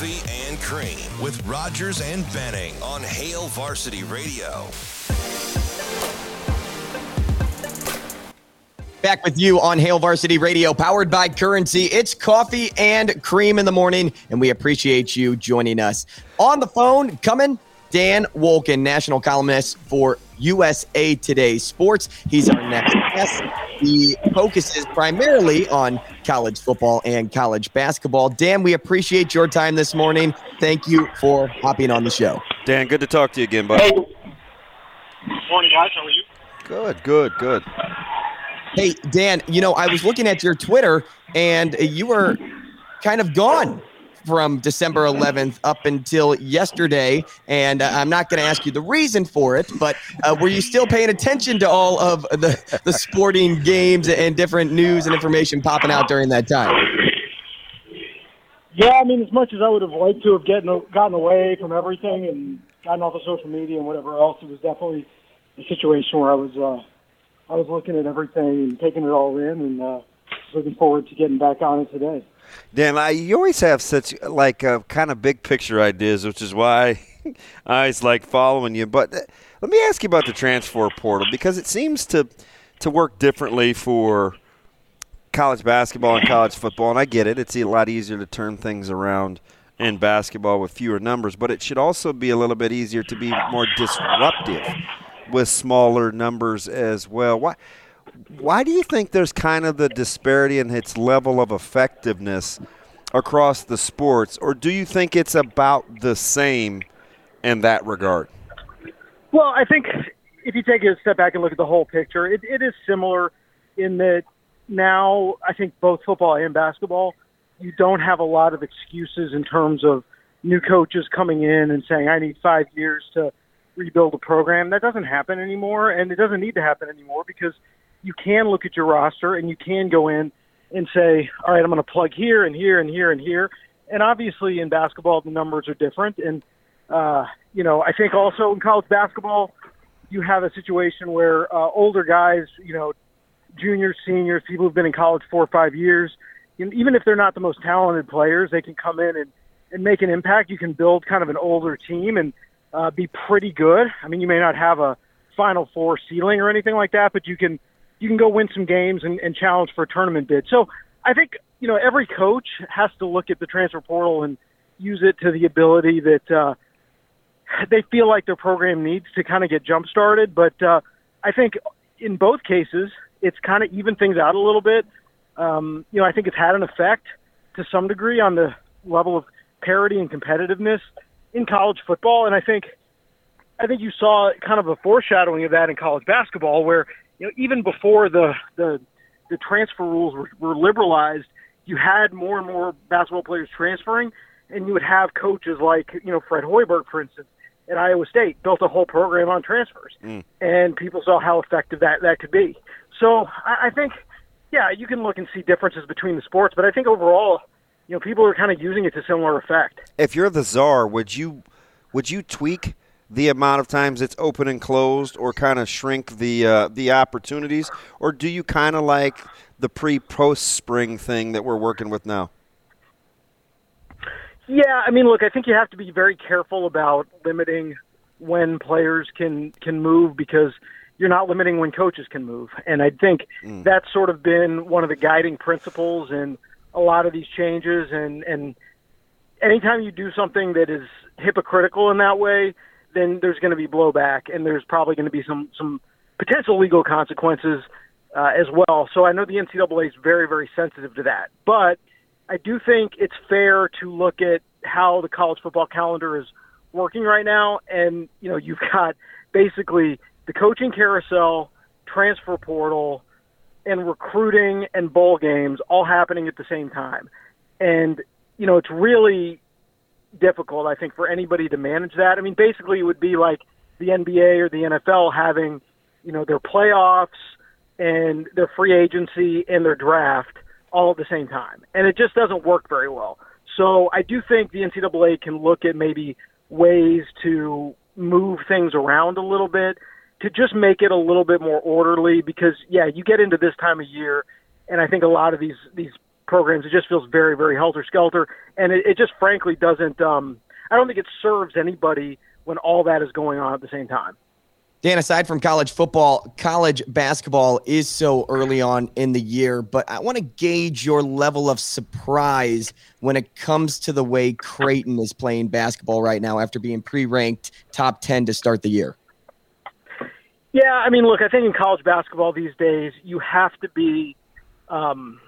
Coffee and Cream with Rogers and Benning on Hail Varsity Radio. Back with you on Hail Varsity Radio, powered by Currency. It's coffee and cream in the morning, and we appreciate you joining us. On the phone, coming, Dan Wolken, national columnist for USA Today Sports. He's our next guest. He focuses primarily on college football and college basketball. Dan, we appreciate your time this morning. Thank you for hopping on the show. Dan, good to talk to you again, buddy. Hey. Morning, guys. How are you? Good, good, good. Hey, Dan, you know, I was looking at your Twitter and you were kind of gone from December 11th up until yesterday. And uh, I'm not going to ask you the reason for it, but uh, were you still paying attention to all of the, the sporting games and different news and information popping out during that time? Yeah, I mean, as much as I would have liked to have gotten gotten away from everything and gotten off of social media and whatever else, it was definitely a situation where I was uh, I was looking at everything and taking it all in, and uh, looking forward to getting back on it today. Dan, I, you always have such like uh, kind of big picture ideas, which is why I always like following you. But uh, let me ask you about the transfer portal because it seems to to work differently for college basketball and college football, and I get it. It's a lot easier to turn things around in basketball with fewer numbers, but it should also be a little bit easier to be more disruptive with smaller numbers as well. Why? Why do you think there's kind of the disparity in its level of effectiveness across the sports, or do you think it's about the same in that regard? Well, I think if you take a step back and look at the whole picture, it, it is similar in that now I think both football and basketball, you don't have a lot of excuses in terms of new coaches coming in and saying, I need five years to rebuild a program. That doesn't happen anymore, and it doesn't need to happen anymore because you can look at your roster and you can go in and say, all right, I'm going to plug here and here and here and here. And obviously in basketball, the numbers are different. And, uh, you know, I think also in college basketball, you have a situation where uh, older guys, you know, juniors, seniors, people who've been in college four or five years, even if they're not the most talented players, they can come in and, and make an impact. You can build kind of an older team and uh, be pretty good. I mean, you may not have a Final Four ceiling or anything like that, but you can you can go win some games and, and challenge for a tournament bid. So I think you know every coach has to look at the transfer portal and use it to the ability that uh, they feel like their program needs to kind of get jump started. But uh, I think in both cases, it's kind of even things out a little bit. Um, you know, I think it's had an effect to some degree on the level of parity and competitiveness in college football, and I think I think you saw kind of a foreshadowing of that in college basketball, where you know even before the the, the transfer rules were, were liberalized, you had more and more basketball players transferring, and you would have coaches like you know Fred Hoiberg, for instance, at Iowa State, built a whole program on transfers, mm. and people saw how effective that that could be. So I, I think, yeah, you can look and see differences between the sports, but I think overall you know, people are kind of using it to similar effect. If you're the czar, would you would you tweak the amount of times it's open and closed, or kind of shrink the uh, the opportunities, or do you kind of like the pre post spring thing that we're working with now? Yeah, I mean, look, I think you have to be very careful about limiting when players can can move because you're not limiting when coaches can move, and I think mm. that's sort of been one of the guiding principles in a lot of these changes and and anytime you do something that is hypocritical in that way then there's going to be blowback and there's probably going to be some some potential legal consequences uh, as well. So i know the ncaa is very very sensitive to that. But i do think it's fair to look at how the college football calendar is working right now. And you know you've got basically the coaching carousel transfer portal and recruiting and bowl games all happening at the same time. And, you know, it's really difficult, I think, for anybody to manage that. I mean, basically, it would be like the NBA or the NFL having, you know, their playoffs and their free agency and their draft all at the same time. And it just doesn't work very well. So I do think the NCAA can look at maybe ways to move things around a little bit to just make it a little bit more orderly because yeah, you get into this time of year and I think a lot of these these programs it just feels very very helter skelter and it, it just frankly doesn't um I don't think it serves anybody when all that is going on at the same time. Dan, aside from college football, college basketball is so early on in the year, but I want to gauge your level of surprise when it comes to the way Creighton is playing basketball right now after being pre ranked top 10 to start the year. Yeah, I mean, look, I think in college basketball these days, you have to be um,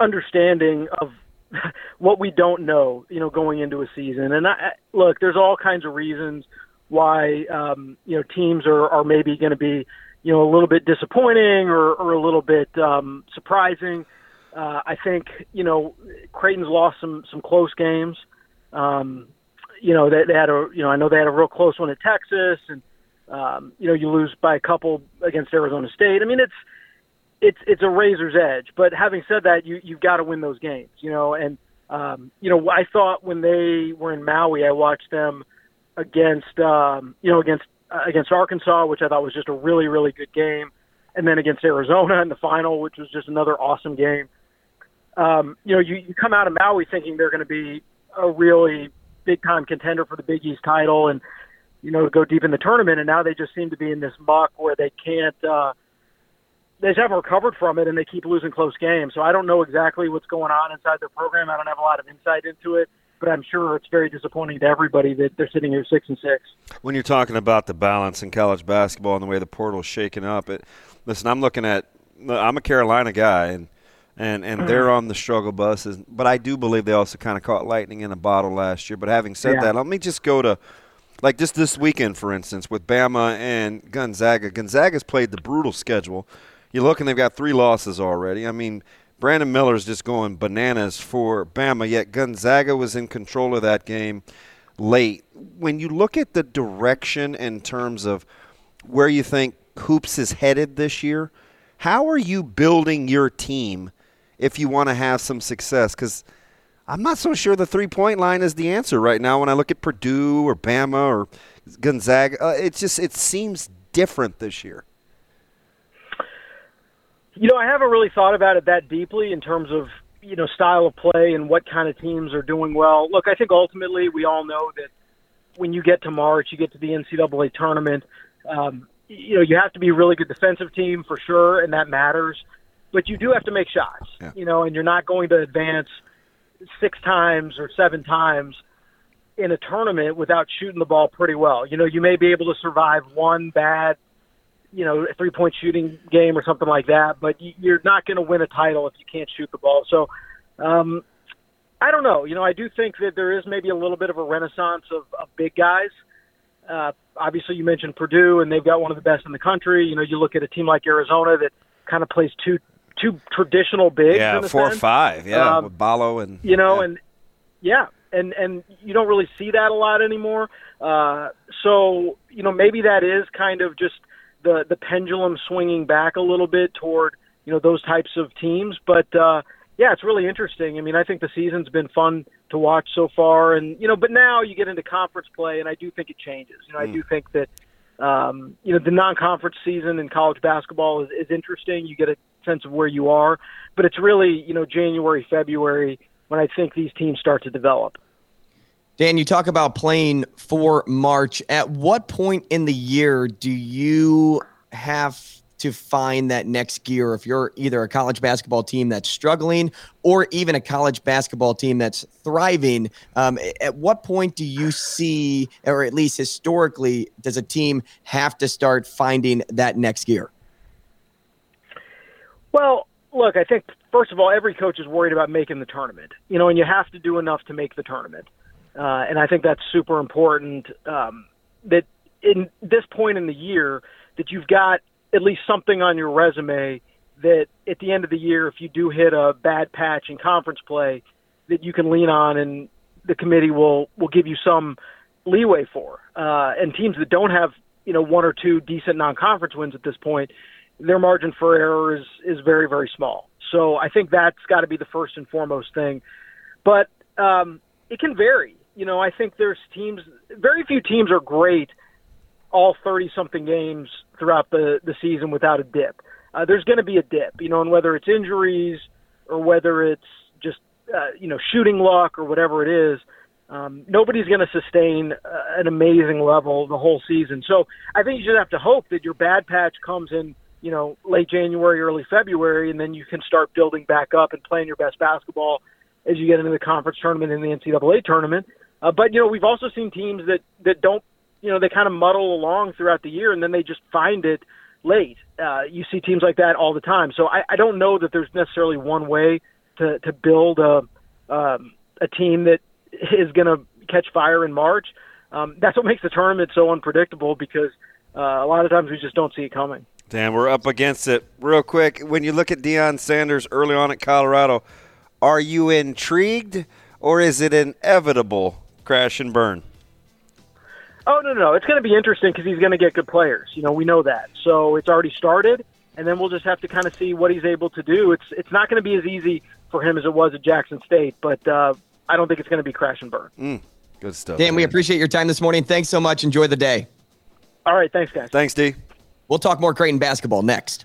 understanding of what we don't know, you know, going into a season. And I, look, there's all kinds of reasons why um, you know teams are, are maybe going to be you know a little bit disappointing or, or a little bit um, surprising. Uh, I think you know Creighton's lost some some close games. Um, you know they, they had a you know I know they had a real close one at Texas, and um, you know you lose by a couple against Arizona State. I mean it's it's it's a razor's edge. But having said that, you you've got to win those games. You know, and um, you know I thought when they were in Maui, I watched them against um, you know against uh, against Arkansas, which I thought was just a really really good game, and then against Arizona in the final, which was just another awesome game. Um, you know, you, you come out of Maui thinking they're going to be a really big time contender for the Big East title and you know go deep in the tournament, and now they just seem to be in this muck where they can't. Uh, they just haven't recovered from it, and they keep losing close games. So I don't know exactly what's going on inside their program. I don't have a lot of insight into it but I'm sure it's very disappointing to everybody that they're sitting here six and six. When you're talking about the balance in college basketball and the way the portal's shaken up, it, listen, I'm looking at I'm a Carolina guy and and and they're mm. on the struggle bus, but I do believe they also kind of caught lightning in a bottle last year. But having said yeah. that, let me just go to like just this weekend, for instance, with Bama and Gonzaga. Gonzaga's played the brutal schedule. You look and they've got three losses already. I mean, Brandon Miller's just going bananas for Bama, yet Gonzaga was in control of that game late. When you look at the direction in terms of where you think Hoops is headed this year, how are you building your team if you want to have some success? Because I'm not so sure the three point line is the answer right now when I look at Purdue or Bama or Gonzaga. Uh, it just it seems different this year. You know, I haven't really thought about it that deeply in terms of you know style of play and what kind of teams are doing well. Look, I think ultimately we all know that when you get to March, you get to the NCAA tournament. Um, you know, you have to be a really good defensive team for sure, and that matters. But you do have to make shots. Yeah. You know, and you're not going to advance six times or seven times in a tournament without shooting the ball pretty well. You know, you may be able to survive one bad you know, a three point shooting game or something like that, but you're not going to win a title if you can't shoot the ball. So, um, I don't know. You know, I do think that there is maybe a little bit of a renaissance of, of big guys. Uh, obviously, you mentioned Purdue, and they've got one of the best in the country. You know, you look at a team like Arizona that kind of plays two two traditional bigs. Yeah, four sense. or five. Yeah, um, with Ballo and you know, yeah. and yeah, and and you don't really see that a lot anymore. Uh, so you know, maybe that is kind of just the the pendulum swinging back a little bit toward you know those types of teams. But uh, yeah, it's really interesting. I mean, I think the season's been fun to watch so far, and you know, but now you get into conference play, and I do think it changes. You know, mm. I do think that um, you know the non-conference season in college basketball is, is interesting. You get a sense of where you are, but it's really you know January, February when I think these teams start to develop. Dan, you talk about playing for March. At what point in the year do you have to find that next gear if you're either a college basketball team that's struggling or even a college basketball team that's thriving? Um, at what point do you see, or at least historically, does a team have to start finding that next gear? Well, look, I think first of all, every coach is worried about making the tournament, you know, and you have to do enough to make the tournament. Uh, and I think that's super important um, that in this point in the year that you've got at least something on your resume that at the end of the year, if you do hit a bad patch in conference play, that you can lean on and the committee will will give you some leeway for. Uh, and teams that don't have you know one or two decent non-conference wins at this point, their margin for error is is very very small. So I think that's got to be the first and foremost thing. But um, it can vary. You know, I think there's teams. Very few teams are great all 30 something games throughout the the season without a dip. Uh, there's going to be a dip, you know, and whether it's injuries or whether it's just uh, you know shooting luck or whatever it is, um, nobody's going to sustain uh, an amazing level the whole season. So I think you just have to hope that your bad patch comes in, you know, late January, early February, and then you can start building back up and playing your best basketball as you get into the conference tournament and the NCAA tournament. Uh, but you know, we've also seen teams that that don't, you know, they kind of muddle along throughout the year, and then they just find it late. Uh, you see teams like that all the time. So I, I don't know that there's necessarily one way to to build a um, a team that is going to catch fire in March. Um, that's what makes the tournament so unpredictable because uh, a lot of times we just don't see it coming. Dan, we're up against it. Real quick, when you look at Deion Sanders early on at Colorado, are you intrigued or is it inevitable crash and burn? Oh no, no, no. it's going to be interesting because he's going to get good players. You know, we know that. So it's already started, and then we'll just have to kind of see what he's able to do. It's it's not going to be as easy for him as it was at Jackson State, but uh, I don't think it's going to be crash and burn. Mm, good stuff. Dan, we appreciate your time this morning. Thanks so much. Enjoy the day. All right, thanks, guys. Thanks, D. We'll talk more Creighton basketball next.